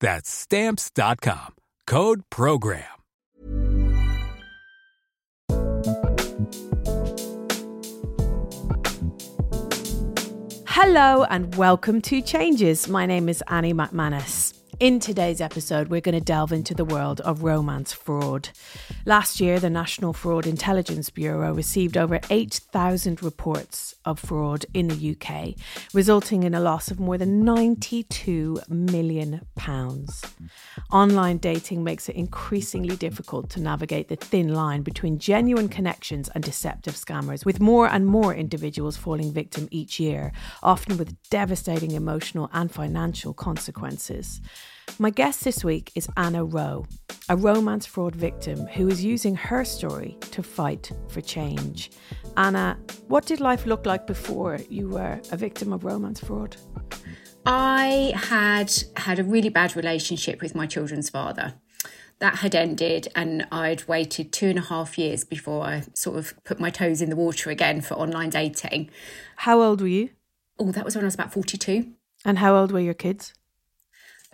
That's stamps.com. Code program. Hello and welcome to Changes. My name is Annie Macmanus. In today's episode, we're going to delve into the world of romance fraud. Last year, the National Fraud Intelligence Bureau received over 8,000 reports of fraud in the UK, resulting in a loss of more than 92 million pounds. Online dating makes it increasingly difficult to navigate the thin line between genuine connections and deceptive scammers, with more and more individuals falling victim each year, often with devastating emotional and financial consequences. My guest this week is Anna Rowe, a romance fraud victim who is using her story to fight for change. Anna, what did life look like before you were a victim of romance fraud? I had had a really bad relationship with my children's father. That had ended, and I'd waited two and a half years before I sort of put my toes in the water again for online dating. How old were you? Oh, that was when I was about 42. And how old were your kids?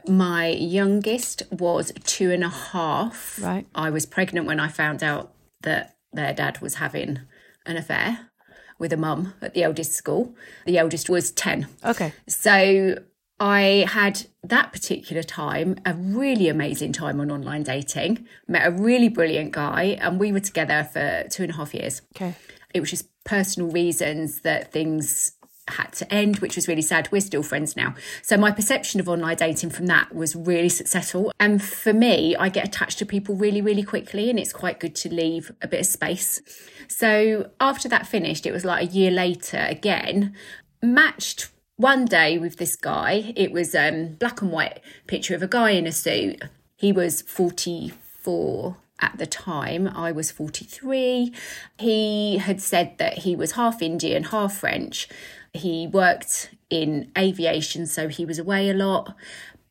My youngest was two and a half. Right. I was pregnant when I found out that their dad was having an affair with a mum at the eldest school. The eldest was 10. Okay. So I had that particular time a really amazing time on online dating, met a really brilliant guy, and we were together for two and a half years. Okay. It was just personal reasons that things had to end, which was really sad. We're still friends now. So my perception of online dating from that was really successful. And for me, I get attached to people really, really quickly, and it's quite good to leave a bit of space. So after that finished, it was like a year later again, matched one day with this guy. It was um black and white picture of a guy in a suit. He was 44 at the time. I was 43. He had said that he was half Indian, half French. He worked in aviation, so he was away a lot.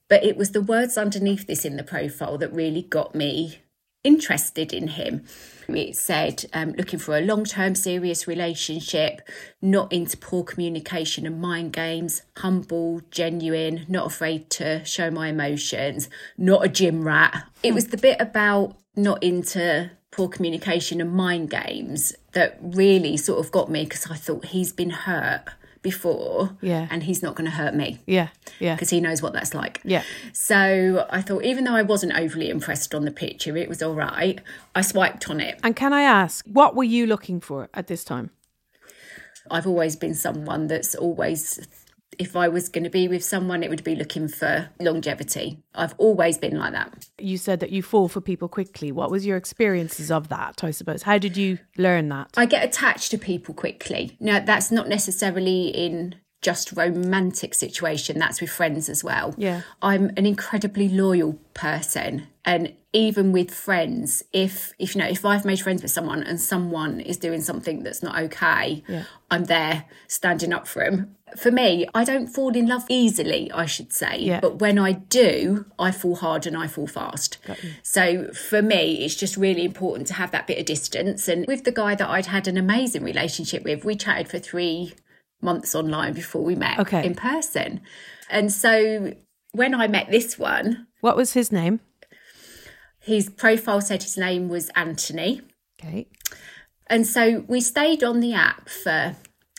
But it was the words underneath this in the profile that really got me interested in him. It said, um, looking for a long term serious relationship, not into poor communication and mind games, humble, genuine, not afraid to show my emotions, not a gym rat. It was the bit about not into poor communication and mind games that really sort of got me because I thought he's been hurt before Yeah. and he's not going to hurt me Yeah. Yeah. because he knows what that's like. Yeah. So I thought, even though I wasn't overly impressed on the picture, it was all right. I swiped on it. And can I ask, what were you looking for at this time? I've always been someone that's always, if I was going to be with someone, it would be looking for longevity. I've always been like that. You said that you fall for people quickly. What was your experiences of that, I suppose? How did you learn that? I get attached to people quickly. Now, that's not necessarily in just romantic situation that's with friends as well Yeah. i'm an incredibly loyal person and even with friends if if you know if i've made friends with someone and someone is doing something that's not okay Yeah. i'm there standing up for him for me i don't fall in love easily i should say Yeah. but when i do i fall hard and i fall fast so for me it's just really important to have that bit of distance and with the guy that i'd had an amazing relationship with we chatted for three months online before we met Okay. in person. And so when I met this one, What was his name? His profile said his name was Antony. Okay. And so we stayed on the app for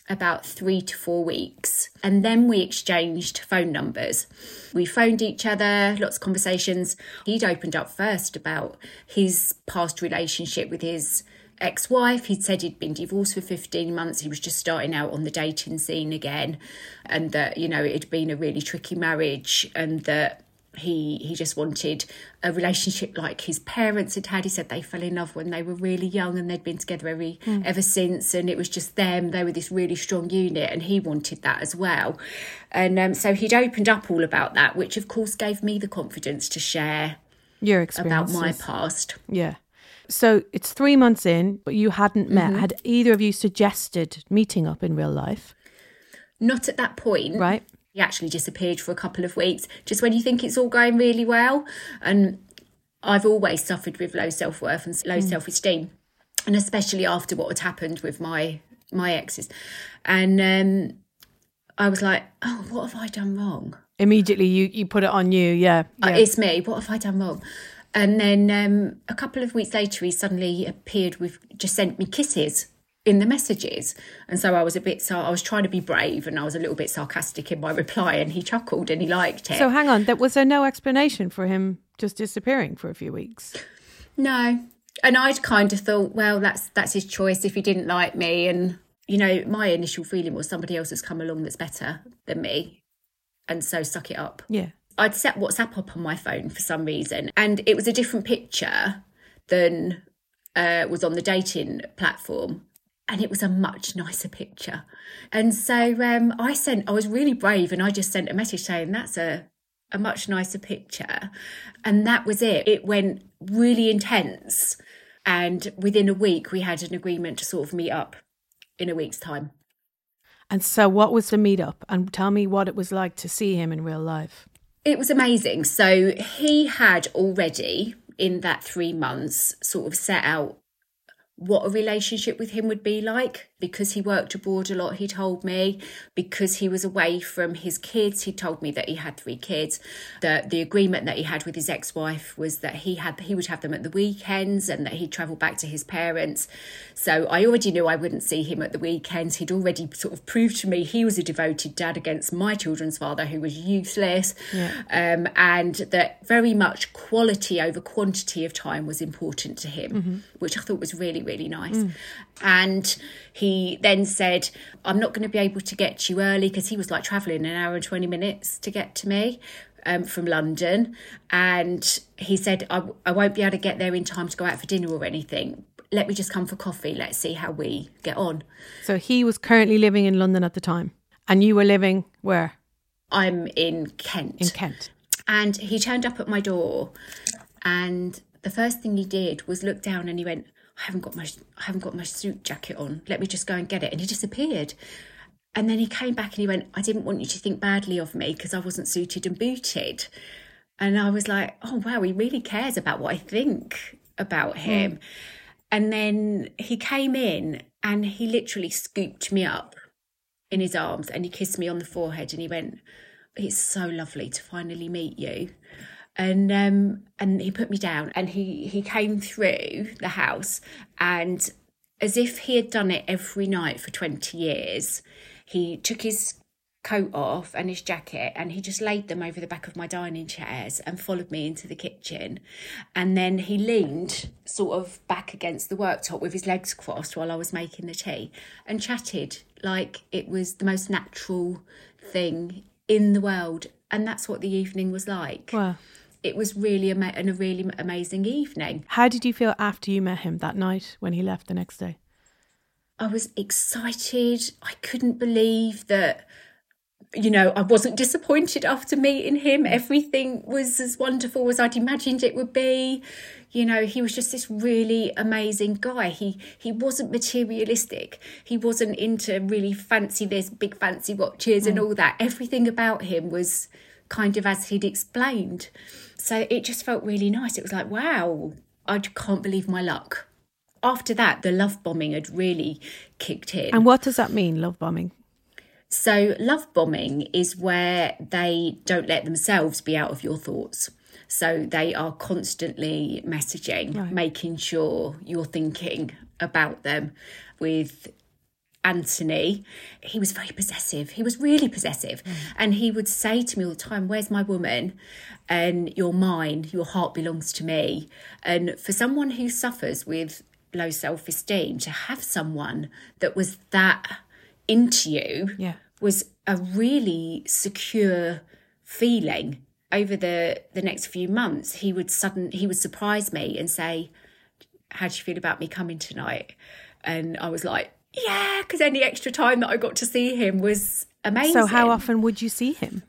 about three to four weeks. And then we exchanged phone numbers. We phoned each other, lots of conversations. He'd opened up first about his past relationship with his ex wife. He'd said he'd been divorced for 15 months. He was just starting out on the dating scene again. And that, you know, it had been a really tricky marriage and that he he just wanted a relationship like his parents had had. He said they fell in love when they were really young and they'd been together every mm. ever since, and it was just them. They were this really strong unit, and he wanted that as well. And um, so he'd opened up all about that, which of course gave me the confidence to share your experience about my past. Yeah. So it's three months in, but you hadn't met. Mm-hmm. Had either of you suggested meeting up in real life? Not at that point. Right. He actually disappeared for a couple of weeks, just when you think it's all going really well. And I've always suffered with low self worth and low mm. self esteem, and especially after what had happened with my my exes. And um, I was like, oh, what have I done wrong? Immediately, you you put it on you, yeah. Uh, yeah. Uh, it's me. What have I done wrong? And then um, a couple of weeks later, he suddenly appeared with just sent me kisses in the messages. And so I was a bit, so I was trying to be brave and I was a little bit sarcastic in my reply and he chuckled and he liked it. So hang on, there was there no explanation for him just disappearing for a few weeks? No. And I'd kind of thought, well, that's that's his choice if he didn't like me. And, you know, my initial feeling was somebody else has come along that's better than me. And so suck it up. Yeah. I'd set WhatsApp up on my phone for some reason and it was a different picture than uh, was on the dating platform and it was a much nicer picture. And so um, I sent, I was really brave and I just sent a message saying, that's a, a much nicer picture. And that was it. It went really intense. And within a week, we had an agreement to sort of meet up in a week's time. And so, what was the meetup? And tell me what it was like to see him in real life. It was amazing. So, he had already, in that three months, sort of set out what a relationship with him would be like. Because he worked abroad a lot he told me. Because he was away from his kids he told me that he had three kids. That the agreement that he had with his ex-wife was that he had he would have them at the weekends and that he'd travel back to his parents. So i already knew i wouldn't see him at the weekends. He'd already sort of proved to me he was a devoted dad against my children's father who was useless. Yeah. um, and that very much quality over quantity of time was important to him mm-hmm. which i thought was really really nice mm. and he then said, I'm not going to be able to get you early because he was like traveling an hour and 20 minutes to get to me. Um, from London, and he said, I, I won't be able to get there in time to go out for dinner or anything. Let me just come for coffee. Let's see how we get on. So he was currently living in London at the time, and you were living where? I'm in Kent. In Kent. And he turned up at my door, and the first thing he did was look down and he went, I haven't got my I haven't got my suit jacket on. Let me just go and get it. And he disappeared. And then he came back and he went, I didn't want you to think badly of me because I wasn't suited and booted. And I was like, oh wow, he really cares about what I think about hmm. him. Mm. And then he came in and he literally scooped me up in his arms and he kissed me on the forehead and he went, It's so lovely to finally meet you and um and he put me down and he he came through the house and as if he had done it every night for 20 years he took his coat off and his jacket and he just laid them over the back of my dining chairs and followed me into the kitchen. And then he leaned sort of back against the worktop with his legs crossed while I was making the tea and chatted like it was the most natural thing in the world. And that's what the evening was like. Wow it was really a, and a really amazing evening. How did you feel after you met him that night when he left the next day? I was excited. I couldn't believe that, you know, I wasn't disappointed after meeting him. Everything was as wonderful as I'd imagined it would be. You know, he was just this really amazing guy. He he wasn't materialistic. He wasn't into really fancy this, big fancy watches mm. and all that. Everything about him was kind of as he'd explained. So it just felt really nice. It was like, wow, I can't believe my luck. After that, the love bombing had really kicked in. And what does that mean, love bombing? So, love bombing is where they don't let themselves be out of your thoughts. So, they are constantly messaging, right. making sure you're thinking about them with Antony, he was very possessive. He was really possessive. Mm. And he would say to me all the time, Where's my woman? And you're mine. Your heart belongs to me. And for someone who suffers with low self esteem, to have someone that was that into you Yeah. was a really secure feeling. Over the, the next few months, he would sudden he would surprise me and say, how do you feel about me coming tonight? And I was like, yeah, because any extra time that I got to see him was amazing. So, how often would you see him?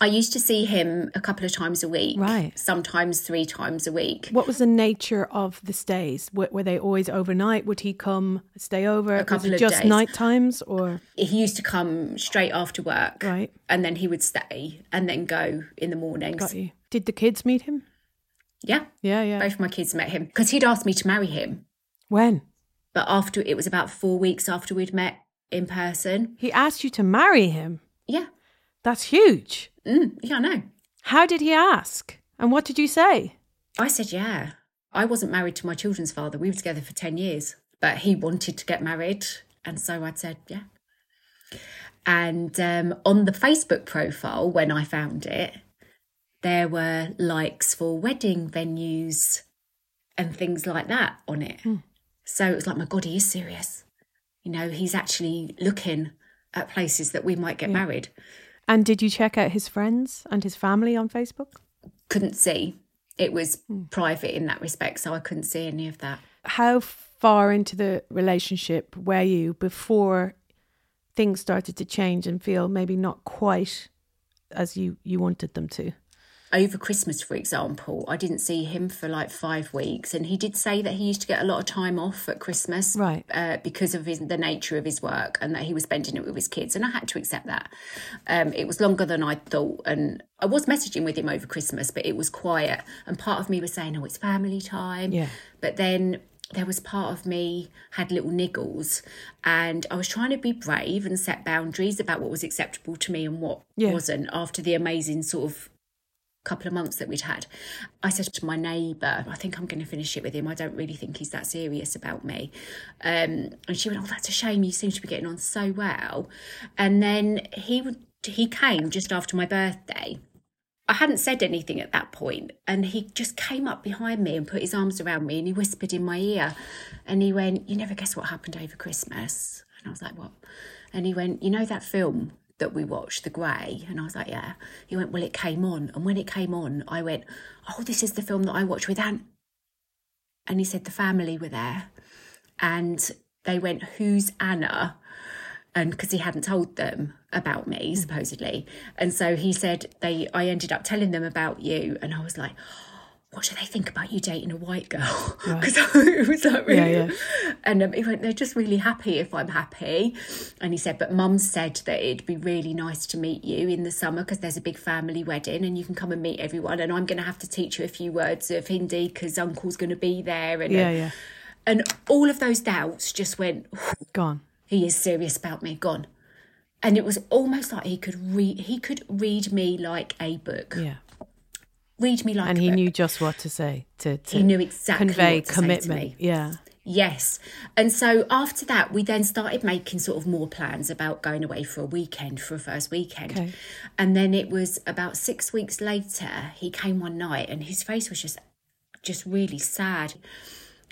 I used to see him a couple of times a week, Right. Sometimes three times a week. What was the nature of the stays? Were, were they always overnight? Would he come stay over? A couple of just days. night times or He used to come straight after work, Right. And then he would stay and then go in the mornings. got you? Did the kids meet him? Yeah, Yeah, yeah. both my kids met him because he'd asked me to marry him, When but after it was about four weeks after we'd met in person. he asked you to marry him, Yeah, that's huge. mm, yeah, I know. How did he ask? And what did you say? I said, yeah. I wasn't married to my children's father. We were together for 10 years, but he wanted to get married. And so I said, yeah. And um, on the Facebook profile, when I found it, there were likes for wedding venues and things like that on it. So it was like, my God, he is serious. You know, he's actually looking at places that we might get married. And did you check out his friends and his family on Facebook? Couldn't see. It was hmm. private in that respect, so I couldn't see any of that. How far into the relationship were you before things started to change and feel maybe not quite as you, you wanted them to? Over Christmas, for example, I didn't see him for like five weeks, and he did say that he used to get a lot of time off at Christmas, Right. Uh, because of his, the nature of his work, and that he was spending it with his kids, and I had to accept that. Um, it was longer than I thought, and I was messaging with him over Christmas, but it was quiet, and part of me was saying, "Oh, it's family time," Yeah. but then. There was part of me had little niggles, and I was trying to be brave and set boundaries about what was acceptable to me and what Yeah. wasn't. After the amazing sort of couple of months that we'd had. I said to my neighbour, I think I'm going to finish it with him. I don't really think he's that serious about me. Um, and she went, Oh, that's a shame. You seem to be getting on so well. And then he would, he came just after my birthday. I hadn't said anything at that point, and he just came up behind me and put his arms around me and he whispered in my ear, and he went, "You never guess what happened over Christmas." And I was like, "What?" And he went, "You know that film that we watched, The Grey. And I was like, "Yeah." He went, "Well, it came on, and when it came on, I went, "Oh, this is the film that I watched with Aunt." And he said the family were there, and they went, "Who's Anna?" and because he hadn't told them about me mm. supposedly and so he said they i ended up telling them about you and i was like what do they think about you dating a white girl because it was like really Yeah, and um, he went they're just really happy if i'm happy and he said but mum said that it'd be really nice to meet you in the summer because there's a big family wedding and you can come and meet everyone and i'm going to have to teach you a few words of hindi because uncle's going to be there and Yeah, yeah. and all of those doubts just went Gone. he is serious about me gone and it was almost like he could read he could read me like a book Yeah. Read me like And he book. knew just what to say to, to he knew exactly convey what to say to commitment. me. Yeah. yes and so after that we then started making sort of more plans about going away for a weekend for a first weekend Okay. and then it was about six weeks later he came one night and his face was just just really sad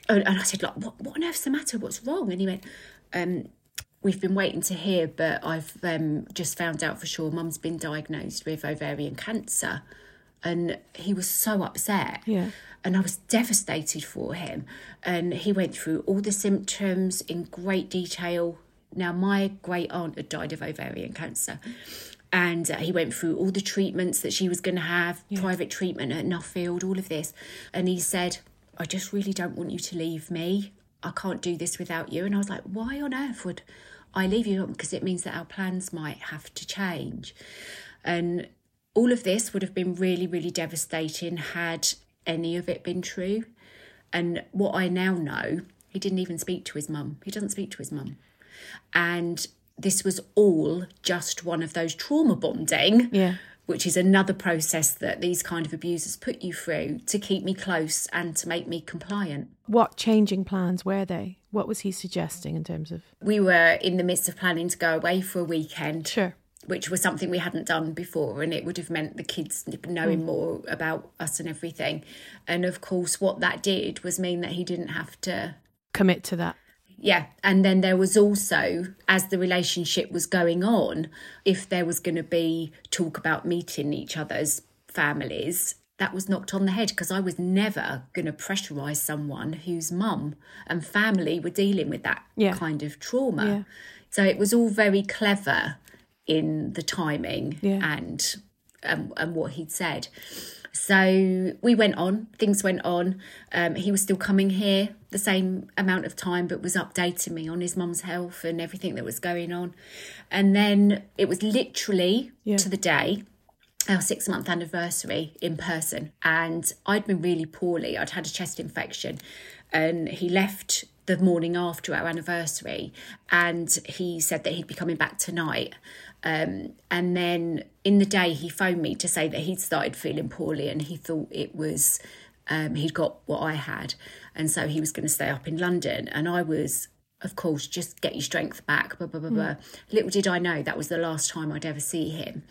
and, and i said like what, what on earth's the matter what's wrong and he went um we've been waiting to hear but i've um, just found out for sure mum's been diagnosed with ovarian cancer and he was so upset Yeah. and I was devastated for him. And he went through all the symptoms in great detail. Now, my great aunt had died of ovarian cancer, and uh, he went through all the treatments that she was going to have, private treatment at Nuffield, all of this. And he said, I just really don't want you to leave me. I can't do this without you. And I was like, why on earth would I leave you? Because it means that our plans might have to change. And all of this would have been really, really devastating had any of it been true. And what I now know, he didn't even speak to his mum. He doesn't speak to his mum. And this was all just one of those trauma bonding Yeah. which is another process that these kind of abusers put you through to keep me close and to make me compliant. What changing plans were they? What was he suggesting in terms of? We were in the midst of planning to go away for a weekend. Sure. Which was something we hadn't done before, and it would have meant the kids knowing mm. more about us and everything. And of course, what that did was mean that he didn't have to commit to that yeah and then there was also as the relationship was going on if there was going to be talk about meeting each other's families that was knocked on the head because I was never going to pressurize someone whose mum and family were dealing with that yeah. kind of trauma. Yeah. So it was all very clever in the timing yeah. and um, and what he'd said. So we went on, things went on. Um, he was still coming here the same amount of time, but was updating me on his mum's health and everything that was going on. And then it was literally yeah. to the day our six month anniversary in person. And I'd been really poorly, I'd had a chest infection, and he left the morning after our anniversary and he said that he'd be coming back tonight um, and then in the day, he phoned me to say that he'd started feeling poorly and he thought it was, um, he'd got what I had. And so he was going to stay up in London. And I was, of course, just get your strength back, blah, blah, blah, mm. blah. Little did I know that was the last time I'd ever see him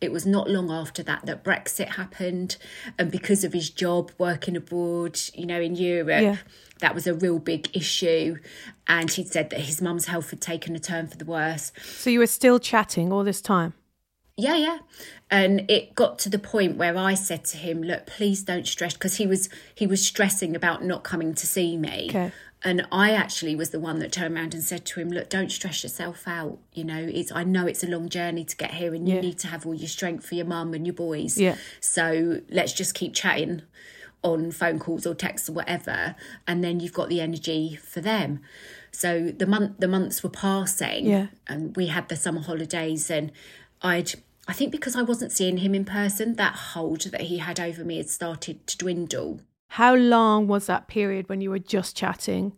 it was not long after that that Brexit happened. And because of his job working abroad, you know, in Europe, yeah. that was a real big issue. And he'd said that his mum's health had taken a turn for the worse. So you were still chatting all this time? Yeah, yeah. And it got to the point where I said to him, "Look, please don't stress," because he was he was stressing about not coming to see me. Okay. And I actually was the one that turned around and said to him, "Look, don't stress yourself out. You know, it's I know it's a long journey to get here, and you yeah. need to have all your strength for your mum and your boys. Yeah. So let's just keep chatting on phone calls or texts or whatever, and then you've got the energy for them." So the month the months were passing, yeah. and we had the summer holidays, and I'd I think because I wasn't seeing him in person, that hold that he had over me had started to dwindle. How long was that period when you were just chatting?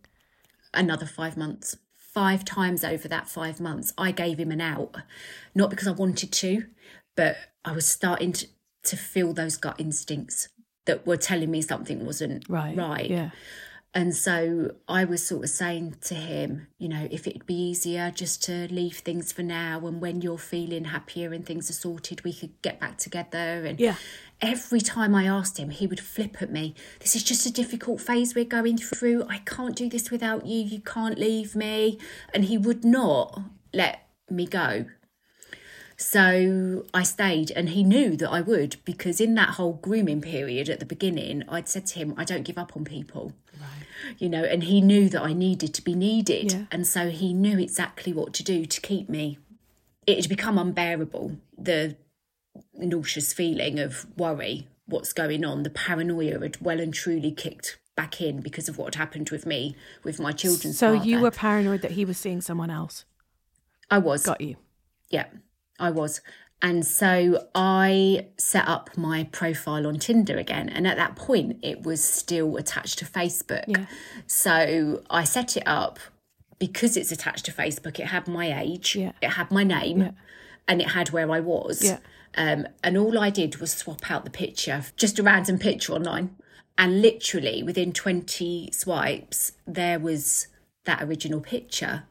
Another five months. Five times over that five months, I gave him an out. Not because I wanted to, but I was starting to, to feel those gut instincts that were telling me something wasn't right. Right. Yeah. And so I was sort of saying to him, you know, if it'd be easier just to leave things for now and when you're feeling happier and things are sorted, we could get back together. And yeah. Every time I asked him, he would flip at me. This is just a difficult phase we're going through. I can't do this without you. You can't leave me. And he would not let me go. So I stayed, and he knew that I would because in that whole grooming period at the beginning, I'd said to him, I don't give up on people. Right. You know, and he knew that I needed to be needed. Yeah. And so he knew exactly what to do to keep me. It had become unbearable, the nauseous feeling of worry, what's going on. The paranoia had well and truly kicked back in because of what had happened with me, with my children. So father. you were paranoid that he was seeing someone else? I was. Got you. Yeah. I was. And so I set up my profile on Tinder again. And at that point, it was still attached to Facebook. Yeah. So I set it up because it's attached to Facebook. It had my age, yeah. it had my name, yeah. and it had where I was. Yeah. Um, and all I did was swap out the picture, just a random picture online. And literally within 20 swipes, there was that original picture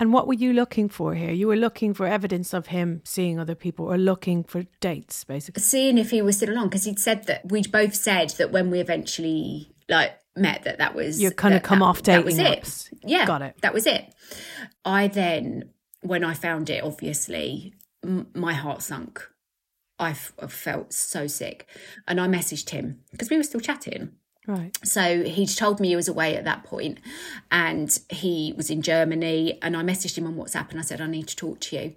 and what were you looking for here? You were looking for evidence of him seeing other people or looking for dates, basically? Seeing if he was still along, because he'd said that we'd both said that when we eventually like met that that was you're kind of come that, off dating that was apps. it yeah got it that was it i then when i found it obviously m- my heart sunk I, felt so sick and i messaged him because we were still chatting Right. So he'd told me he was away at that point and he was in Germany. And I messaged him on WhatsApp and I said, I need to talk to you.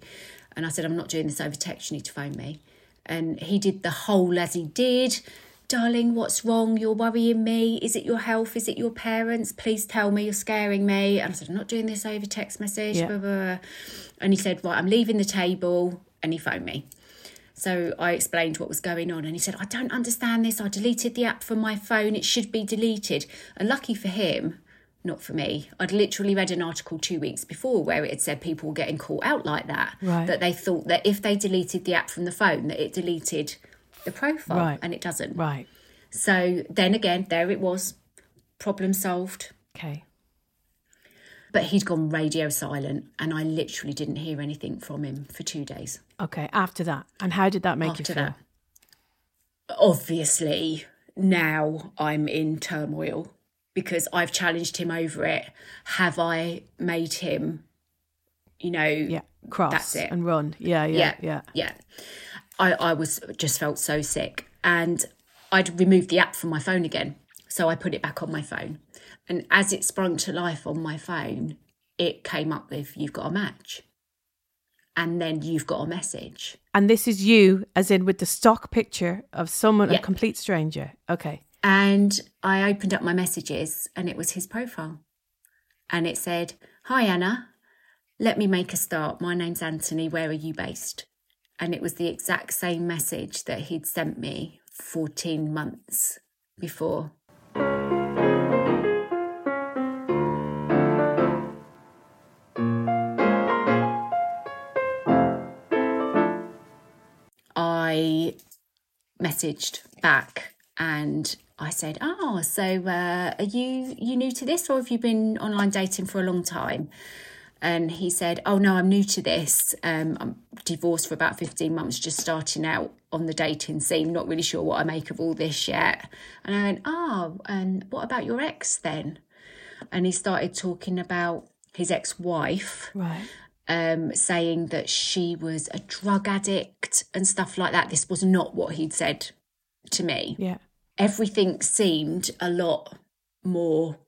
And I said, I'm not doing this over text. You need to phone me. And he did the whole as he did. Darling, what's wrong? You're worrying me. Is it your health? Is it your parents? Please tell me. You're scaring me. And I said, I'm not doing this over text message. Yeah. Blah, blah. And he said, Right, I'm leaving the table. And he phoned me. So I explained what was going on, and he said, I don't understand this. I deleted the app from my phone. It should be deleted. And lucky for him, not for me. I'd literally read an article two weeks before where it had said people were getting caught out like that. Right. That they thought that if they deleted the app from the phone, that it deleted the profile, Right. and it doesn't. Right. So then again, there it was, problem solved. Okay. But he'd gone radio silent, and I literally didn't hear anything from him for two days Okay. After that. And how did that make you feel? that. Obviously, now I'm in turmoil because I've challenged him over it. Have I made him, you know, Yeah. Cross That's it. and run. Yeah, yeah, yeah, yeah. yeah. I, I was just felt so sick, and I'd removed the app from my phone again, so I put it back on my phone, and as it sprung to life on my phone, it came up with "You've got a match," and then "You've got a message." And this is you, as in with the stock picture of someone, a complete stranger. Okay. And I opened up my messages and it was his profile. And it said, Hi, Anna. Let me make a start. My name's Antony. Where are you based? And it was the exact same message that he'd sent me 14 months before. Messaged back and I said, "Oh, so uh, are you you new to this, or have you been online dating for a long time?" And he said, "Oh no, I'm new to this. Um, I'm divorced for about fifteen months, just starting out on the dating scene. Not really sure what I make of all this yet." And I went, "Oh, and what about your ex then?" And he started talking about his ex-wife Right. Um, saying that she was a drug addict and stuff like that. This was not what he'd said to me. Yeah. Everything seemed a lot more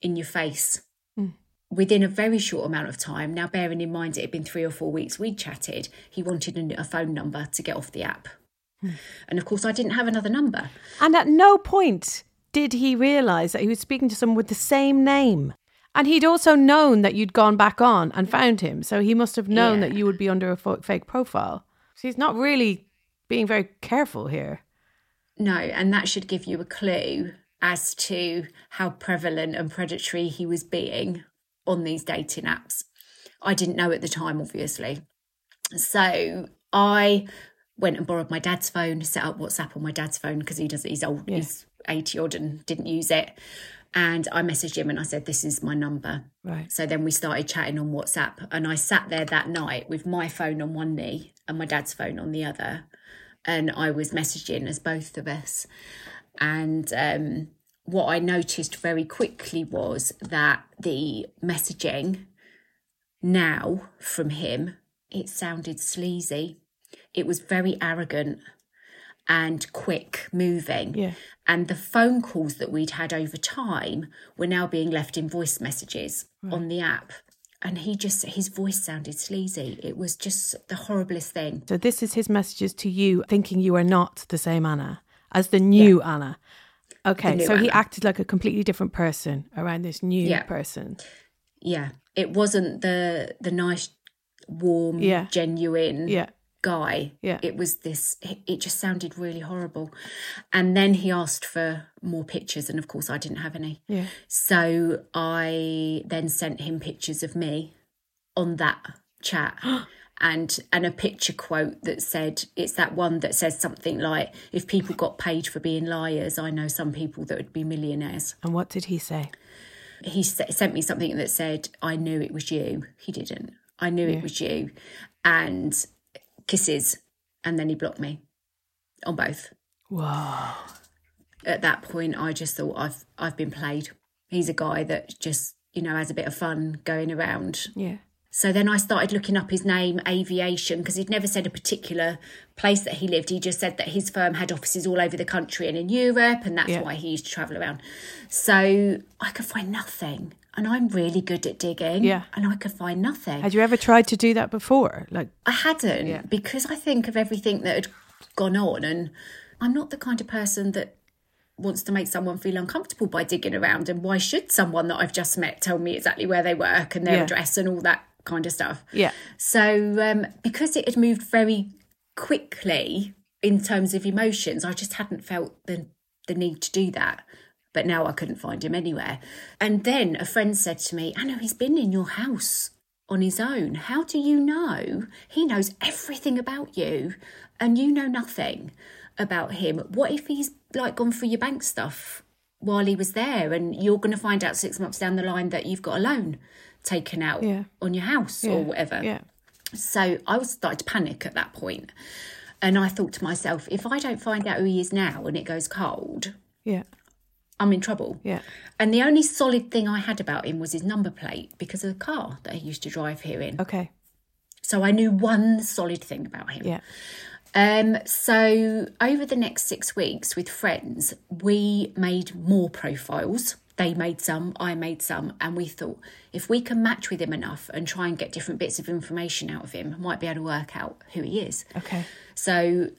in your face within a very short amount of time. Now, bearing in mind it had been three or four weeks we'd chatted, he wanted a, a phone number to get off the app. And of course, I didn't have another number. And at no point did he realise that he was speaking to someone with the same name. And he'd also known that you'd gone back on and found him. So he must have known Yeah. that you would be under a fake profile. So he's not really being very careful here. No, and that should give you a clue as to how prevalent and predatory he was being on these dating apps. I didn't know at the time, obviously. So I went and borrowed my dad's phone, set up WhatsApp on my dad's phone because he does he's old, he's 80 odd and didn't use it. And I messaged him and I said, This is my number. Right. So then we started chatting on WhatsApp, and I sat there that night with my phone on one knee and my dad's phone on the other, and I was messaging as both of us. And um, what I noticed very quickly was that the messaging now from him it sounded sleazy. It was very arrogant and quick moving. Yeah. And the phone calls that we'd had over time were now being left in voice messages on the app. And he just, his voice sounded sleazy. It was just the horriblest thing. So this is his messages to you, thinking you are not the same Anna as the new Anna. Okay, new so he acted like a completely different person around this new Yeah. person. Yeah. It wasn't the, the nice, warm, Yeah. genuine Yeah. Guy. Yeah. It was this, it it just sounded really horrible. And then he asked for more pictures. And of course, I didn't have any. Yeah. So I then sent him pictures of me on that chat. And and a picture quote that said it's that one that says something like if people got paid for being liars I know some people that would be millionaires. And what did he say? He s- sent me something that said I knew it was you. He didn't. I knew it was you, and kisses, and then he blocked me on both. Whoa. At that point, I just thought I've I've been played. He's a guy that just you know has a bit of fun going around Yeah. So then I started looking up his name, aviation, because he'd never said a particular place that he lived. He just said that his firm had offices all over the country and in Europe, and that's Yeah. why he used to travel around. So I could find nothing. And I'm really good at digging. Yeah. And I could find nothing. Had you ever tried to do that before? Like, I hadn't Yeah. because I think of everything that had gone on, and I'm not the kind of person that wants to make someone feel uncomfortable by digging around. And why should someone that I've just met tell me exactly where they work and their Yeah. address and all that kind of stuff? yeah. So um, because it had moved very quickly in terms of emotions, I just hadn't felt the the need to do that. But now I couldn't find him anywhere. And then a friend said to me, Anna, he's been in your house on his own. How do you know? He knows everything about you and you know nothing about him. What if he's like gone through your bank stuff while he was there and you're going to find out six months down the line that you've got a loan taken out Yeah. on your house or whatever? Yeah. So I was starting to panic at that point. And I thought to myself, if I don't find out who he is now and it goes cold, Yeah. I'm in trouble. Yeah. And the only solid thing I had about him was his number plate because of the car that he used to drive here in. Okay. So I knew one solid thing about him. Yeah. Um, so over the next six weeks with friends, we made more profiles. They made some, I made some, and we thought if we can match with him enough and try and get different bits of information out of him, might be able to work out who he is. Okay. So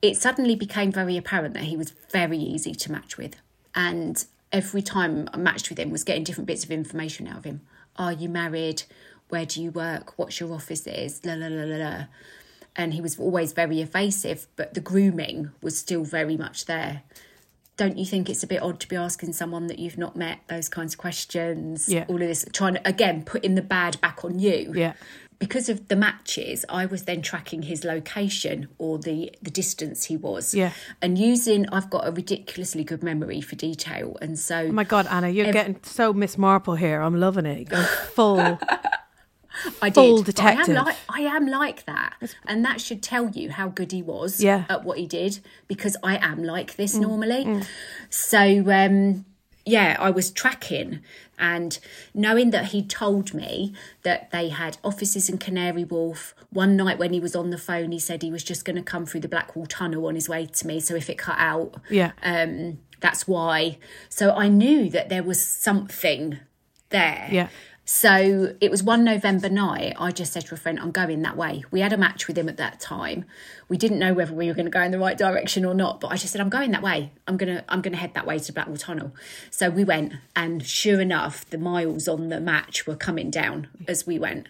it suddenly became very apparent that he was very easy to match with. And every time I matched with him was getting different bits of information out of him. Are you married? Where do you work? What's your office is? La la la la la. And he was always very evasive, but the grooming was still very much there. Don't you think it's a bit odd to be asking someone that you've not met those kinds of questions? Yeah. All of this, trying to, again, putting the bad back on you Yeah. Because of the matches, I was then tracking his location or the the distance he was. Yeah. And using, I've got a ridiculously good memory for detail, and so Oh my God, Anna, you're getting so Miss Marple here. I'm loving it. You're full. I did. full but I am like I am like that, and that should tell you how good he was Yeah. Mm. at what he did because I am like this normally. So um, yeah, I was tracking and knowing that he told me that they had offices in Canary Wharf. One night when he was on the phone, he said he was just going to come through the Blackwall Tunnel on his way to me. So if it cut out, Yeah. um, that's why. So I knew that there was something there. Yeah. So it was one November night. I just said to a friend, I'm going that way. We had a match with him at that time. We didn't know whether we were going to go in the right direction or not, but I just said, I'm going that way. I'm gonna I'm gonna head that way to Blackwall Tunnel. So we went, and sure enough, the miles on the match were coming down as we went.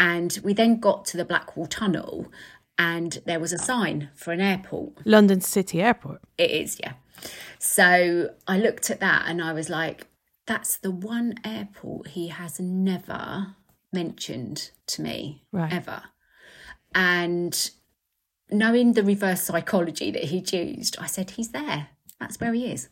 And we then got to the Blackwall Tunnel and there was a sign for an airport. London City Airport. It is, yeah. So I looked at that and I was like, that's the one airport he has never mentioned to me Right. ever. And knowing the reverse psychology that he'd used, I said, he's there. That's where he is.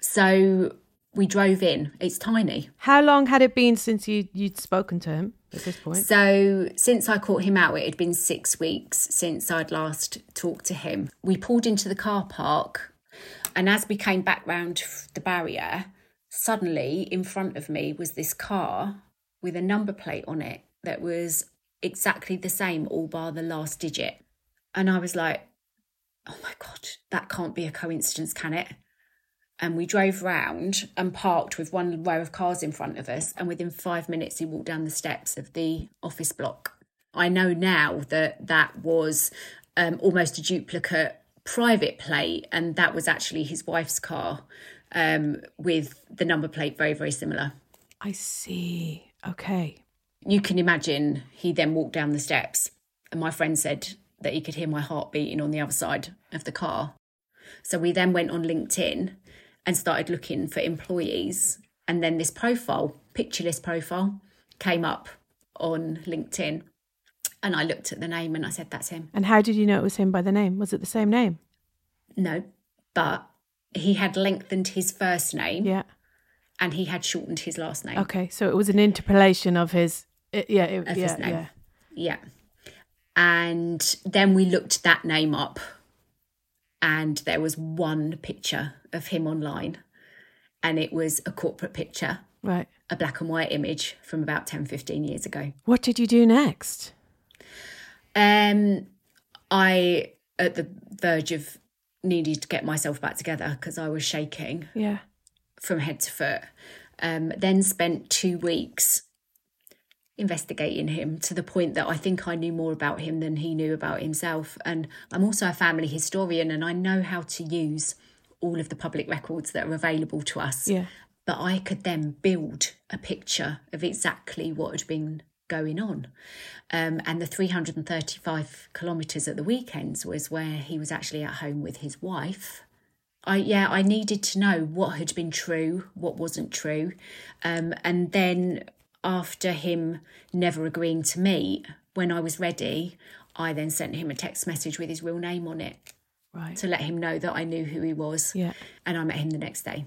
So we drove in. It's tiny. How long had it been since you, you'd spoken to him at this point? So, since I caught him out, it had been six weeks since I'd last talked to him. We pulled into the car park, and as we came back round the barrier, suddenly in front of me was this car with a number plate on it that was exactly the same, all bar the last digit. And I was like, oh my God, that can't be a coincidence, can it? and we drove round and parked with one row of cars in front of us and within five minutes he walked down the steps of the office block i know now that that was um, almost a duplicate private plate and that was actually his wife's car um, with the number plate very very similar I see. Okay. you can imagine he then walked down the steps and my friend said that he could hear my heart beating on the other side of the car so we then went on linkedin and started looking for employees and then this profile pictureless profile came up on linkedin and i looked at the name and i said that's him And how did you know it was him by the name? Was it the same name? no but he had lengthened his first name Yeah. and he had shortened his last name Okay. So it was an interpolation of his. It, yeah. It, Of yeah. his name. Yeah. Yeah. And then we looked that name up, and there was one picture of him online, and it was a corporate picture, Right. a black and white image from about 10, 15 years ago. What did you do next? Um, I, at the verge of needing to get myself back together because I was shaking Yeah. from head to foot. Um, then spent two weeks investigating him to the point that I think I knew more about him than he knew about himself. And I'm also a family historian and I know how to use all of the public records that are available to us. Yeah. But I could then build a picture of exactly what had been going on. Um, and the 335 kilometres at the weekends was where he was actually at home with his wife I yeah, I needed to know what had been true, what wasn't true. Um, and then after him never agreeing to meet, when I was ready, I then sent him a text message with his real name on it Right. to let him know that I knew who he was. Yeah. And I met him the next day.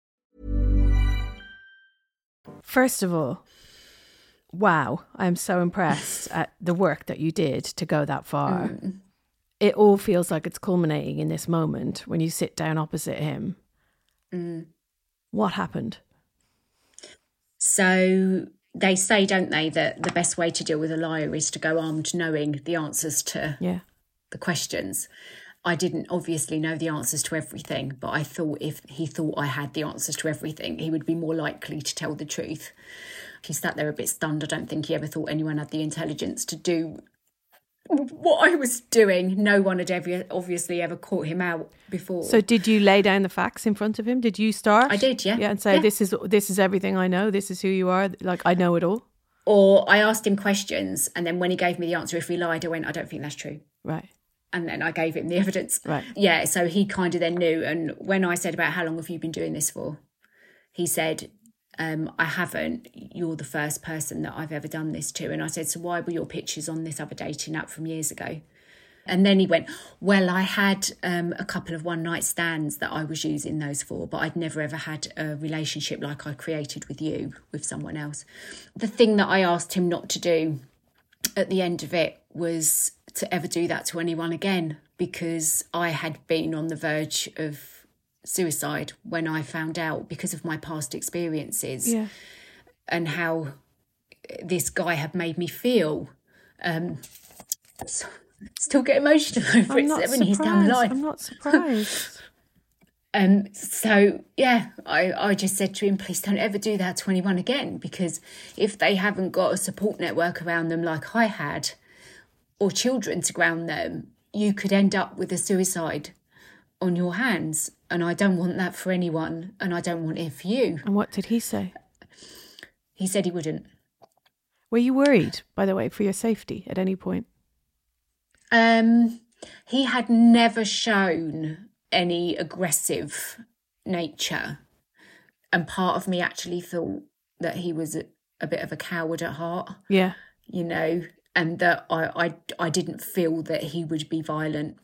First of all, wow, I'm so impressed at the work that you did to go that far. Mm. It all feels like it's culminating in this moment when you sit down opposite him. Mm. What happened? So they say, don't they, that the best way to deal with a liar is to go armed knowing the answers to Yeah. the questions. I didn't obviously know the answers to everything, but I thought if he thought I had the answers to everything, he would be more likely to tell the truth. He sat there a bit stunned. I don't think he ever thought anyone had the intelligence to do what I was doing. No one had ever obviously ever caught him out before. So did you lay down the facts in front of him? Did you start? I did, yeah. Yeah, and say Yeah. this is this is everything I know. This is who you are. Like I know it all. or I asked him questions, and then when he gave me the answer, if he lied, I went, I don't think that's true. Right. And then I gave him the evidence. Right. Yeah, so he kind of then knew. And when I said about how long have you been doing this for, he said, um, I haven't. You're the first person that I've ever done this to. And I said, So why were your pictures on this other dating app from years ago? And then he went, Well, I had um, a couple of one night stands that I was using those for, but I'd never ever had a relationship like I created with you, with someone else. The thing that I asked him not to do at the end of it was to ever do that to anyone again because I had been on the verge of suicide when I found out because of my past experiences Yeah. and how this guy had made me feel. Um, so- still get emotional over I'm it not seven years down the surprised. line. I'm not surprised. Um, so yeah, I, I just said to him, please don't ever do that to anyone again, because if they haven't got a support network around them like I had, or children to ground them, you could end up with a suicide on your hands. And I don't want that for anyone, and I don't want it for you. and what did he say? He said he wouldn't. Were you worried, by the way, for your safety at any point? Um, he had never shown any aggressive nature, and part of me actually thought that he was a, a bit of a coward at heart. Yeah. you know, and that I, I I didn't feel that he would be violent.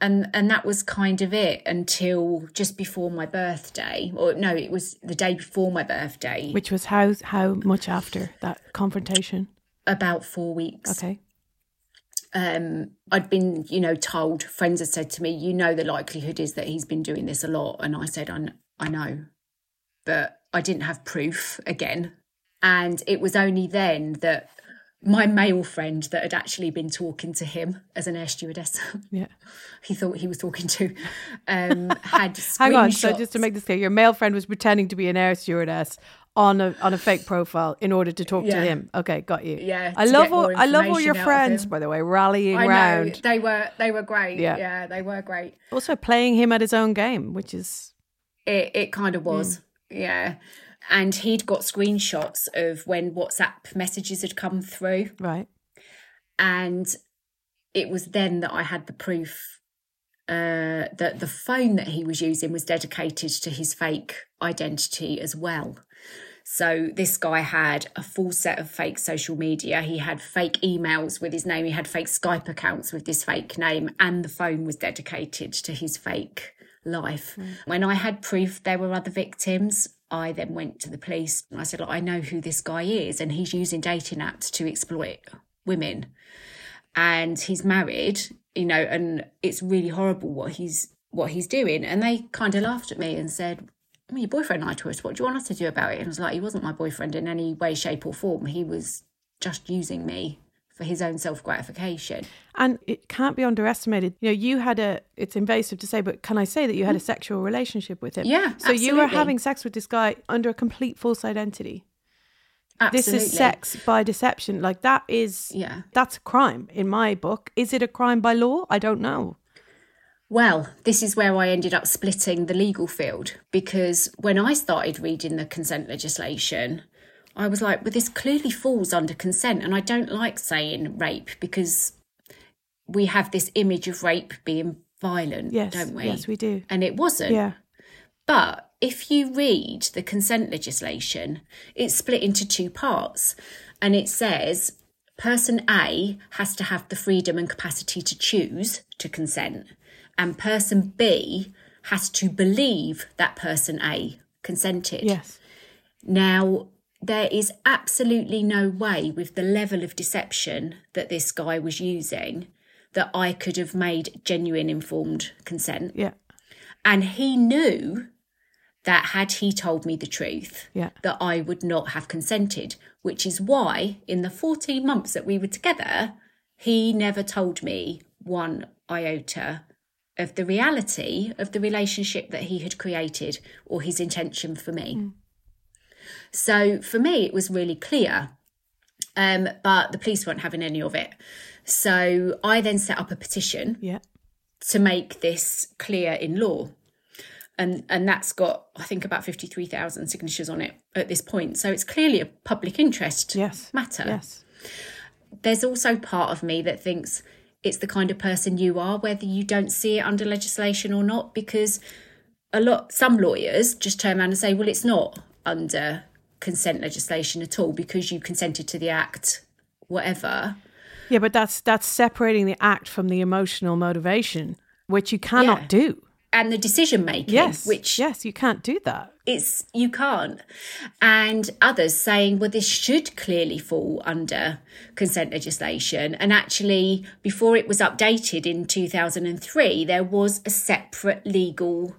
And and that was kind of it until just before my birthday. Or no, it was the day before my birthday. Which was how how much after that confrontation? about four weeks. Okay. um, I'd been, you know, told, friends had said to me, you know, the likelihood is that he's been doing this a lot. And I said, I, I know. But I didn't have proof again. And it was only then that my male friend that had actually been talking to him as an air stewardess, Yeah. he thought he was talking to, um, had Hang on. So just to make this clear, your male friend was pretending to be an air stewardess on a on a fake profile in order to talk to him. Okay, got you. Yeah, I love all I love all your information out of friends, by the way, rallying I know round. they were they were great. Yeah. Yeah, they were great. Also playing him at his own game, which is It it kind of was, yeah. And he'd got screenshots of when WhatsApp messages had come through, right. and it was then that I had the proof uh, that the phone that he was using was dedicated to his fake identity as well. So this guy had a full set of fake social media. He had fake emails with his name. He had fake Skype accounts with this fake name, and the phone was dedicated to his fake life. Mm. When I had proof there were other victims, I then went to the police and I said, Look, I know who this guy is, and he's using dating apps to exploit women. And he's married, you know, and it's really horrible what he's what he's doing. And they kind of laughed at me and said, well, your boyfriend lied to us. What do you want us to do about it? And I was like, he wasn't my boyfriend in any way, shape, or form. He was just using me for his own self gratification. And it can't be underestimated. You know, you had a, it's invasive to say, but can I say that you had a sexual relationship with him? Yeah. So absolutely. you were having sex with this guy under a complete false identity. Absolutely. This is sex by deception. Like that is, yeah, that's a crime in my book. Is it a crime by law? I don't know. Well, this is where I ended up splitting the legal field because when I started reading the consent legislation, I was like, well, this clearly falls under consent. And I don't like saying rape because we have this image of rape being violent, yes, don't we? Yes, we do. And it wasn't. Yeah. But if you read the consent legislation, it's split into two parts. And it says person A has to have the freedom and capacity to choose to consent and person B has to believe that person A consented. Yes. Now, there is absolutely no way with the level of deception that this guy was using that I could have made genuine informed consent. Yeah. And he knew that had he told me the truth, yeah. that I would not have consented, which is why in the 14 months that we were together, he never told me one iota of the reality of the relationship that he had created or his intention for me. Mm. So for me, it was really clear. Um, but the police weren't having any of it. So I then set up a petition yeah. to make this clear in law. And, and that's got, I think, about 53,000 signatures on it at this point. So it's clearly a public interest yes. matter. Yes. There's also part of me that thinks it's the kind of person you are, whether you don't see it under legislation or not. Because a lot, some lawyers just turn around and say, well, it's not under consent legislation at all because you consented to the act, whatever. Yeah, but that's that's separating the act from the emotional motivation, which you cannot yeah. do. And the decision making yes which yes you can't do that. It's you can't. And others saying well this should clearly fall under consent legislation. And actually before it was updated in 2003 there was a separate legal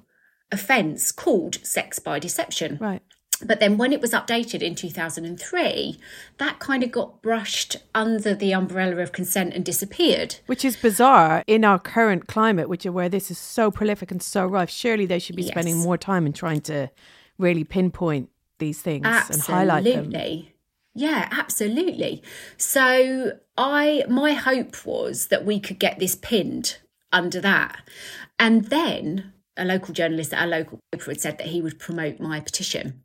offence called sex by deception. Right but then when it was updated in 2003, that kind of got brushed under the umbrella of consent and disappeared. Which is bizarre in our current climate, which are where this is so prolific and so rife. Surely they should be yes. spending more time in trying to really pinpoint these things absolutely. and highlight them. Yeah, absolutely. So I my hope was that we could get this pinned under that. And then a local journalist at our local paper had said that he would promote my petition.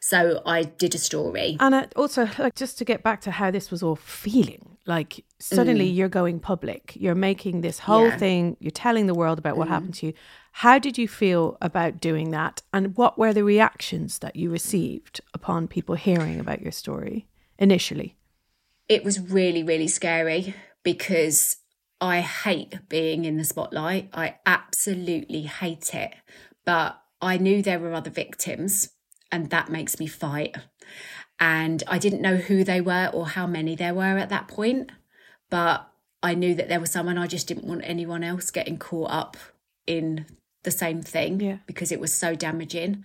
So I did a story. And also, like, just to get back to how this was all feeling, like suddenly mm. you're going public, you're making this whole yeah. thing, you're telling the world about what mm. happened to you. How did you feel about doing that? And what were the reactions that you received upon people hearing about your story initially? It was really, really scary because I hate being in the spotlight. I absolutely hate it. But I knew there were other victims and that makes me fight. And I didn't know who they were or how many there were at that point, but I knew that there was someone I just didn't want anyone else getting caught up in the same thing yeah. because it was so damaging.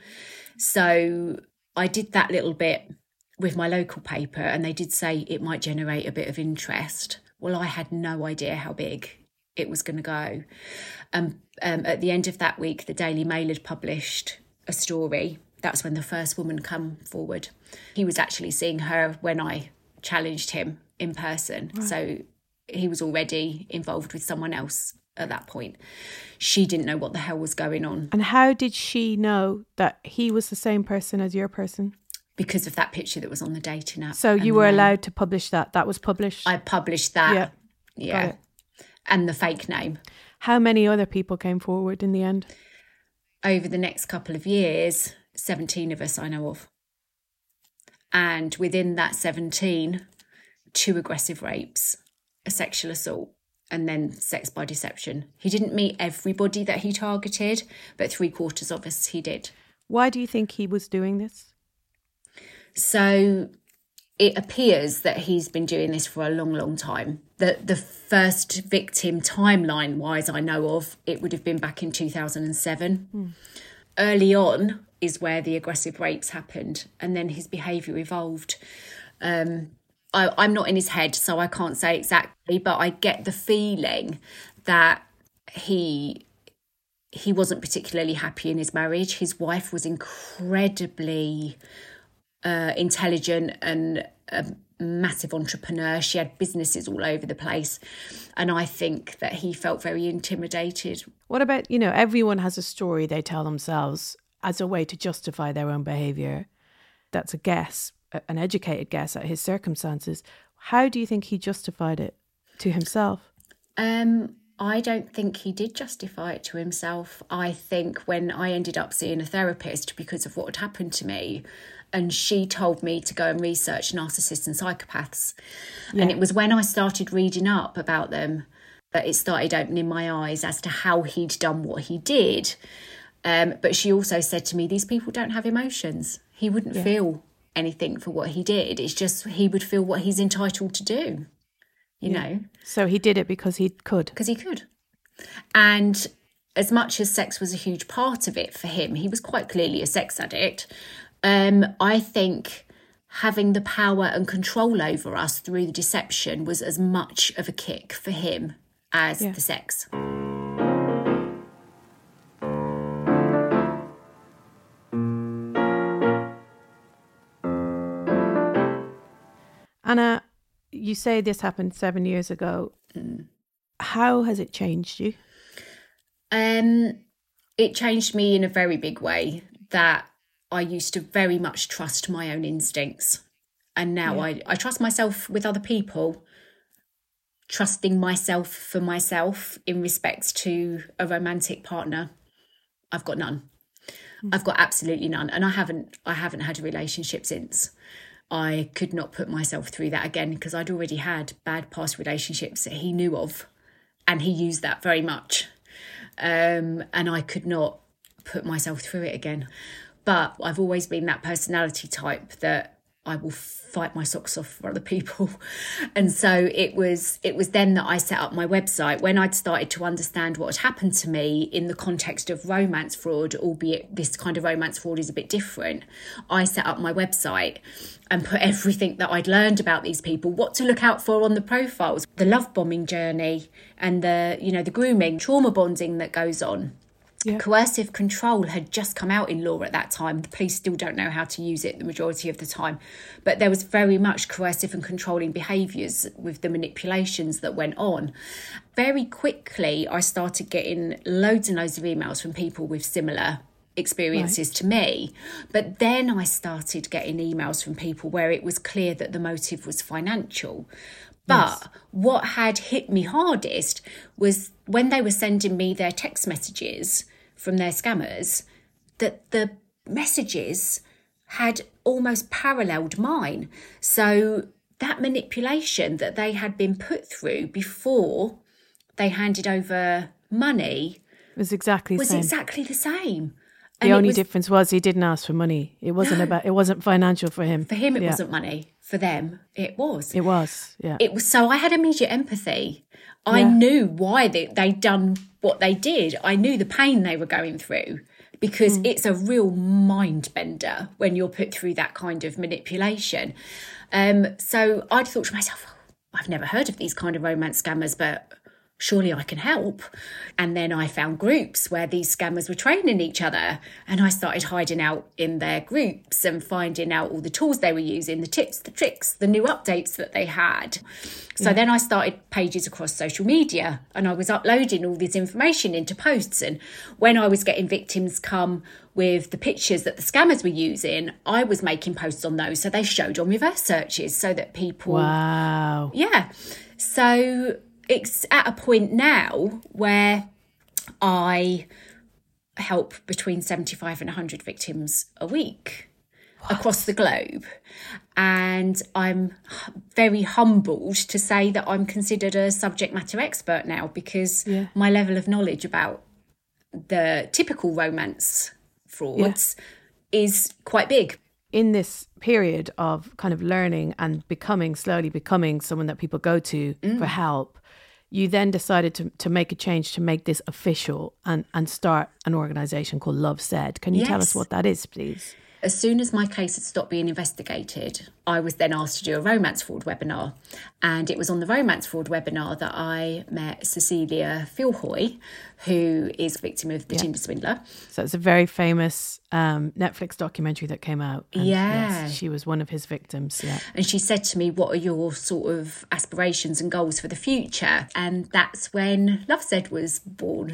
So I did that little bit with my local paper, and they did say it might generate a bit of interest. Well, I had no idea how big it was going to go. Um, um, at the end of that week, the Daily Mail had published a story that's when the first woman come forward. He was actually seeing her when I challenged him in person. Right. So he was already involved with someone else at that point. She didn't know what the hell was going on. And how did she know that he was the same person as your person? Because of that picture that was on the dating app. So you were allowed to publish that. That was published. I published that. Yeah. Yeah. And the fake name. How many other people came forward in the end? Over the next couple of years, 17 of us I know of. And within that 17, two aggressive rapes, a sexual assault, and then sex by deception. He didn't meet everybody that he targeted, but three quarters of us he did. Why do you think he was doing this? So it appears that he's been doing this for a long, long time. The the first victim timeline wise I know of, it would have been back in 2007. Mm. Early on is where the aggressive rapes happened, and then his behaviour evolved. Um, I, I'm not in his head, so I can't say exactly, but I get the feeling that he he wasn't particularly happy in his marriage. His wife was incredibly uh, intelligent and a massive entrepreneur. She had businesses all over the place. And I think that he felt very intimidated. What about, you know, everyone has a story they tell themselves as a way to justify their own behavior. That's a guess an educated guess at his circumstances. How do you think he justified it to himself? Um, I don't think he did justify it to himself. I think when I ended up seeing a therapist because of what had happened to me, and she told me to go and research narcissists and psychopaths. Yeah. And it was when I started reading up about them that it started opening my eyes as to how he'd done what he did. Um, but she also said to me, These people don't have emotions. He wouldn't yeah. feel anything for what he did. It's just he would feel what he's entitled to do, you yeah. know? So he did it because he could. Because he could. And as much as sex was a huge part of it for him, he was quite clearly a sex addict. Um, I think having the power and control over us through the deception was as much of a kick for him as yeah. the sex. Anna, you say this happened seven years ago. Mm. How has it changed you? Um, it changed me in a very big way. That I used to very much trust my own instincts, and now yeah. I, I trust myself with other people. Trusting myself for myself in respect to a romantic partner, I've got none. Mm. I've got absolutely none, and I haven't. I haven't had a relationship since. I could not put myself through that again because I'd already had bad past relationships that he knew of and he used that very much. Um, and I could not put myself through it again. But I've always been that personality type that I will fight my socks off for other people. And so it was it was then that I set up my website when I'd started to understand what had happened to me in the context of romance fraud, albeit this kind of romance fraud is a bit different. I set up my website and put everything that I'd learned about these people, what to look out for on the profiles, the love bombing journey and the, you know, the grooming, trauma bonding that goes on Coercive control had just come out in law at that time. The police still don't know how to use it the majority of the time. But there was very much coercive and controlling behaviours with the manipulations that went on. Very quickly, I started getting loads and loads of emails from people with similar experiences right. to me. But then I started getting emails from people where it was clear that the motive was financial. But yes. what had hit me hardest was when they were sending me their text messages from their scammers that the messages had almost paralleled mine. So that manipulation that they had been put through before they handed over money was exactly was same. exactly the same. The and only was, difference was he didn't ask for money. It wasn't no, about it wasn't financial for him. For him it yeah. wasn't money. For them it was. It was. Yeah. It was so I had immediate empathy. I yeah. knew why they, they'd done what they did. I knew the pain they were going through because mm. it's a real mind bender when you're put through that kind of manipulation. Um, so I'd thought to myself, I've never heard of these kind of romance scammers, but surely I can help. And then I found groups where these scammers were training each other. And I started hiding out in their groups and finding out all the tools they were using, the tips, the tricks, the new updates that they had. So yeah. then I started pages across social media and I was uploading all this information into posts. And when I was getting victims come with the pictures that the scammers were using, I was making posts on those. So they showed on reverse searches so that people. Wow. Yeah. So it's at a point now where I help between 75 and 100 victims a week across the globe. And I'm very humbled to say that I'm considered a subject matter expert now because Yeah. my level of knowledge about the typical romance frauds is quite big. in this period of kind of learning and becoming slowly becoming someone that people go to mm. for help you then decided to, to make a change to make this official and, and start an organization called LoveSaid. Can you tell us what that is please? As soon as my case had stopped being investigated, I was then asked to do a romance fraud webinar. And it was on the romance fraud webinar that I met Cecilia Fjellhøy, who is a victim of the Tinder swindler. so it's a very famous um, netflix documentary that came out and Yeah. she was one of his victims yeah And she said to me, What are your sort of aspirations and goals for the future? And that's when LoveSaid was born.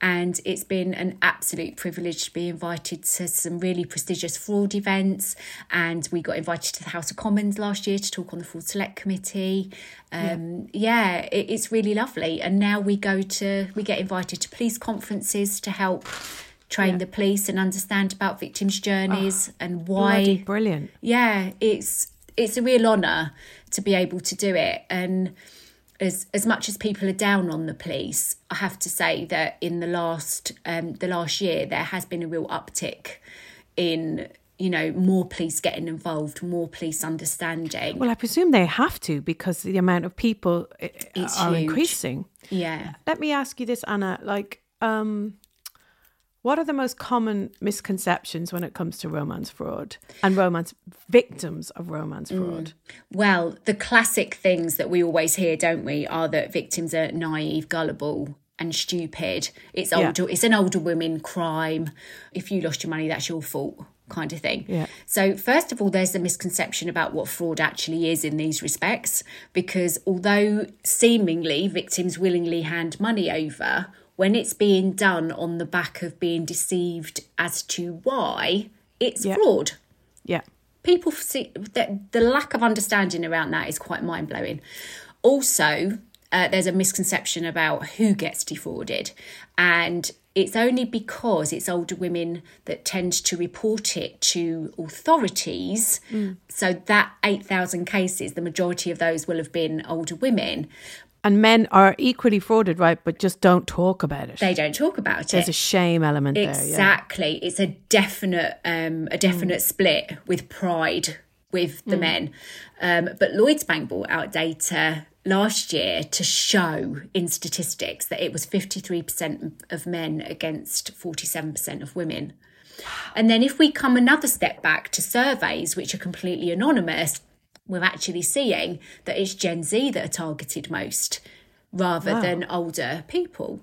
And it's been an absolute privilege to be invited to some really prestigious fraud events. And we got invited to the House of Commons last year to talk on the Fraud Select Committee. Um, yeah, it, it's really lovely. And now we go to, we get invited to police conferences to help train the police and understand about victims' journeys and why brilliant yeah it's it's a real honor to be able to do it and as as much as people are down on the police i have to say that in the last um the last year there has been a real uptick in you know more police getting involved more police understanding well i presume they have to because the amount of people uh, It's are huge. increasing yeah Let me ask you this, Anna. Like, um, what are the most common misconceptions when it comes to romance fraud and romance victims of romance fraud? Well, the classic things that we always hear, don't we, are that victims are naive, gullible, and stupid. It's Yeah. older. It's an older women crime. If you lost your money, that's your fault, kind of thing. Yeah. So first of all, there's a misconception about what fraud actually is in these respects, because although seemingly victims willingly hand money over, when it's being done on the back of being deceived as to why, it's Yeah. fraud Yeah. people see that the lack of understanding around that is quite mind blowing. Also, uh, there's a misconception about who gets defrauded, and it's only because it's older women that tend to report it to authorities. So that 8,000 cases, the majority of those will have been older women. And men are equally frauded, right? But just don't talk about it. They don't talk about it. There's a shame element there. Yeah. Mm. Exactly. It's a definite um a definite split with pride with the men. Um but Lloyds Bank brought out data last year to show in statistics that it was 53% of men against 47% of women. And then if we come another step back to surveys which are completely anonymous, we're actually seeing that it's Gen Z that are targeted most rather than older people.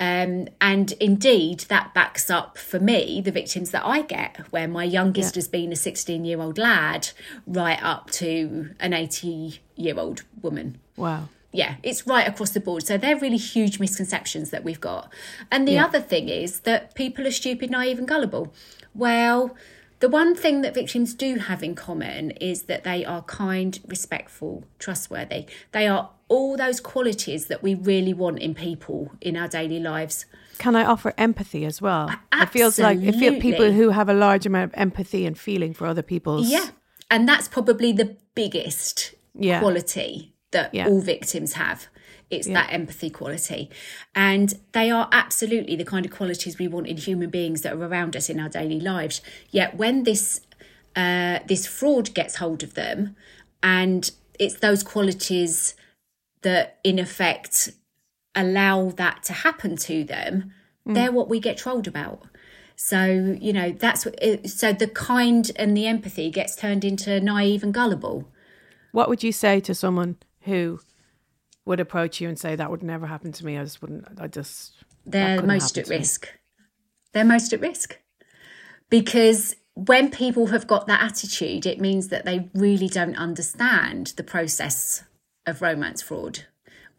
Um, and indeed, that backs up for me the victims that I get, where my youngest has been a 16 year old lad, right up to an 80 year old woman Wow. yeah, it's right across the board. So they're really huge misconceptions that we've got. And the other thing is that people are stupid, naive, and gullible. Well, the one thing that victims do have in common is that they are kind, respectful, trustworthy. They are all those qualities that we really want in people in our daily lives. Can I offer empathy as well? It feels like it feel people who have a large amount of empathy and feeling for other people's. Yeah. And that's probably the biggest Yeah. quality that Yeah. all victims have. It's that empathy quality. And they are absolutely the kind of qualities we want in human beings that are around us in our daily lives. Yet when this uh, this fraud gets hold of them, and it's those qualities that in effect allow that to happen to them, they're what we get trolled about. So, you know, that's what, it, so the kind and the empathy gets turned into naive and gullible. What would you say to someone who would approach you and say that would never happen to me? I just wouldn't. I just. They're most at to me." risk. They're most at risk. Because when people have got that attitude, it means that they really don't understand the process of romance fraud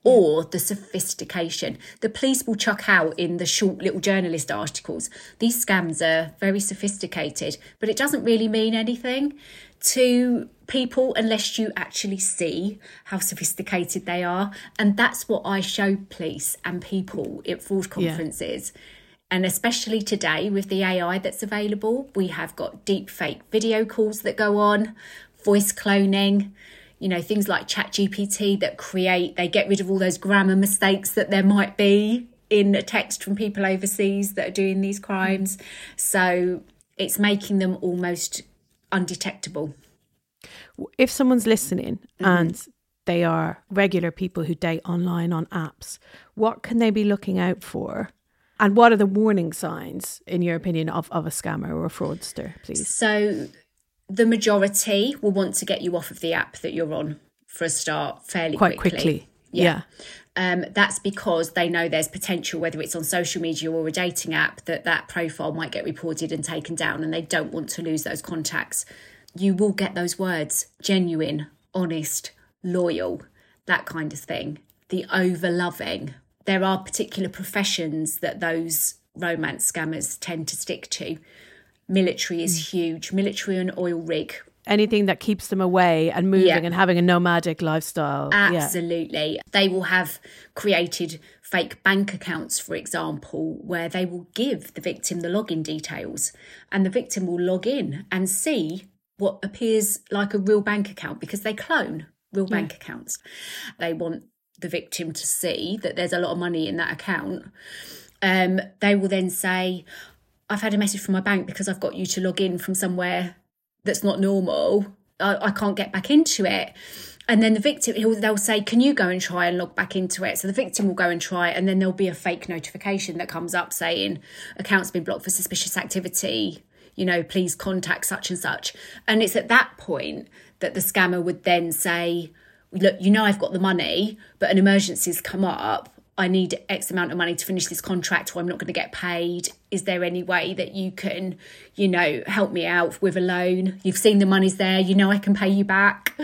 or the sophistication. The police will chuck out in the short little journalist articles. These scams are very sophisticated, but it doesn't really mean anything. To people unless you actually see how sophisticated they are. And that's what I show police and people at fraud conferences. And especially today with the AI that's available, we have got deep fake video calls that go on, voice cloning, you know, things like ChatGPT that create, they get rid of all those grammar mistakes that there might be in a text from people overseas that are doing these crimes. So it's making them almost undetectable. If someone's listening mm-hmm. and they are regular people who date online on apps, what can they be looking out for? And what are the warning signs, in your opinion, of, of a scammer or a fraudster, please? So, the majority will want to get you off of the app that you're on for a start fairly Quite quickly. quickly. Yeah. yeah. Um, that's because they know there's potential, whether it's on social media or a dating app, that that profile might get reported and taken down, and they don't want to lose those contacts. You will get those words genuine, honest, loyal, that kind of thing. The over loving. There are particular professions that those romance scammers tend to stick to. Military is mm. huge. Military and oil rig anything that keeps them away and moving yeah. and having a nomadic lifestyle. Absolutely. Yeah. They will have created fake bank accounts, for example, where they will give the victim the login details and the victim will log in and see what appears like a real bank account because they clone real yeah. bank accounts. They want the victim to see that there's a lot of money in that account. Um, they will then say, I've had a message from my bank because I've got you to log in from somewhere that's not normal. I, I can't get back into it. And then the victim, they'll say, Can you go and try and log back into it? So the victim will go and try, and then there'll be a fake notification that comes up saying, Account's been blocked for suspicious activity. You know, please contact such and such. And it's at that point that the scammer would then say, Look, you know, I've got the money, but an emergency's come up. I need X amount of money to finish this contract or I'm not going to get paid. Is there any way that you can, you know, help me out with a loan? You've seen the money's there, you know I can pay you back.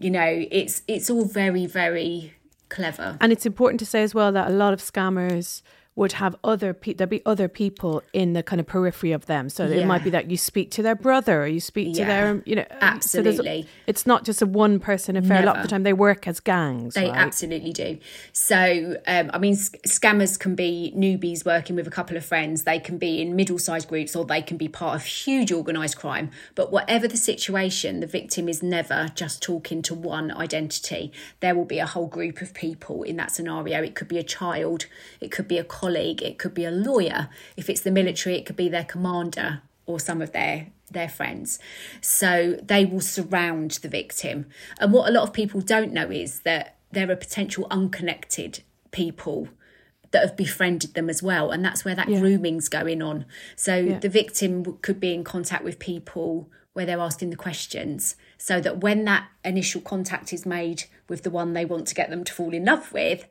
You know, it's it's all very, very clever. And it's important to say as well that a lot of scammers would have other people, there'd be other people in the kind of periphery of them. So yeah. it might be that you speak to their brother or you speak yeah. to their, you know, absolutely. So it's not just a one person affair. Never. A lot of the time they work as gangs. They right? absolutely do. So, um, I mean, scammers can be newbies working with a couple of friends. They can be in middle sized groups or they can be part of huge organised crime. But whatever the situation, the victim is never just talking to one identity. There will be a whole group of people in that scenario. It could be a child, it could be a colleague colleague, it could be a lawyer. If it's the military, it could be their commander or some of their their friends. So they will surround the victim. And what a lot of people don't know is that there are potential unconnected people that have befriended them as well and that's where that yeah. grooming's going on so yeah. the victim could be in contact with people where they're asking the questions so that when that initial contact is made with the one they want to get them to fall in love with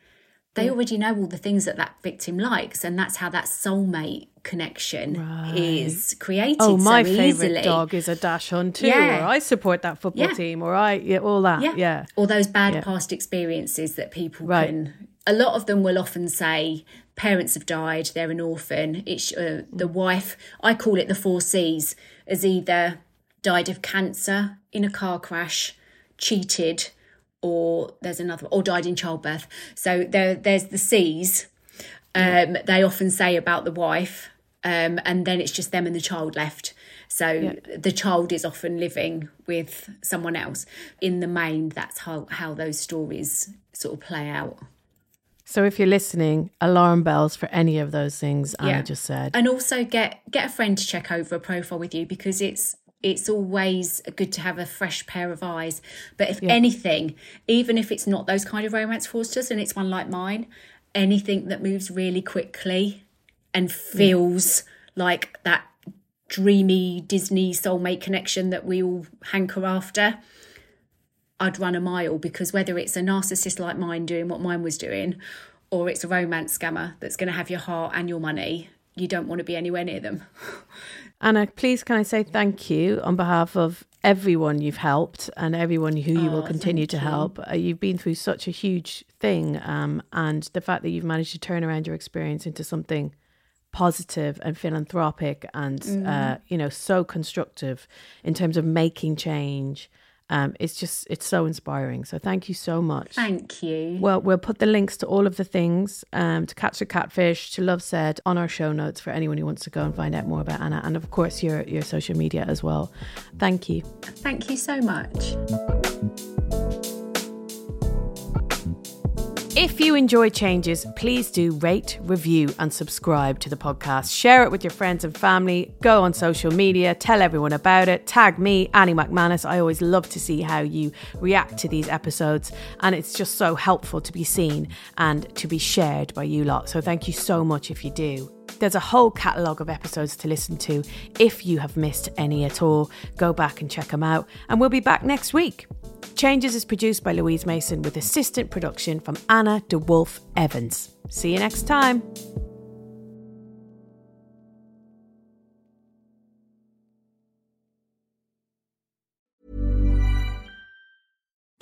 they already know all the things that that victim likes and that's how that soulmate connection right. is created oh my so favorite dog is a dachshund too yeah. or i support that football yeah. team or i yeah all that yeah, yeah. all those bad yeah. past experiences that people right. can a lot of them will often say parents have died they're an orphan it's uh, the wife i call it the four c's as either died of cancer in a car crash cheated or there's another or died in childbirth so there there's the c's um, yeah. they often say about the wife um, and then it's just them and the child left so yeah. the child is often living with someone else in the main that's how how those stories sort of play out so if you're listening, alarm bells for any of those things yeah. just said. And also get get a friend to check over a profile with you because it's it's always good to have a fresh pair of eyes. But if yeah. anything, even if it's not those kind of romance fraudsters and it's one like mine, anything that moves really quickly and feels yeah. like that dreamy Disney soulmate connection that we all hanker after, I'd run a mile because whether it's a narcissist like mine doing what mine was doing, or it's a romance scammer that's going to have your heart and your money, you don't want to be anywhere near them. Anna, please can I say thank you on behalf of everyone you've helped and everyone who you oh, will continue to you. help. Uh, you've been through such a huge thing, um, and the fact that you've managed to turn around your experience into something positive and philanthropic and uh, you know so constructive in terms of making change. Um, it's just it's so inspiring. So thank you so much. Thank you. Well, we'll put the links to all of the things um, to Catch the Catfish, to LoveSaid on our show notes for anyone who wants to go and find out more about Anna, and of course your your social media as well. Thank you. Thank you so much. If you enjoy changes, please do rate, review, and subscribe to the podcast. Share it with your friends and family. Go on social media, tell everyone about it. Tag me, Annie Macmanus. I always love to see how you react to these episodes, and it's just so helpful to be seen and to be shared by you lot. So thank you so much if you do. There's a whole catalogue of episodes to listen to. If you have missed any at all, go back and check them out, and we'll be back next week. Changes is produced by Louise Mason with assistant production from Anna DeWolf Evans. See you next time.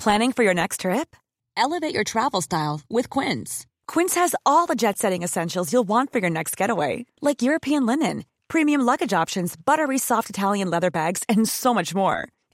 Planning for your next trip? Elevate your travel style with Quince. Quince has all the jet setting essentials you'll want for your next getaway, like European linen, premium luggage options, buttery soft Italian leather bags, and so much more.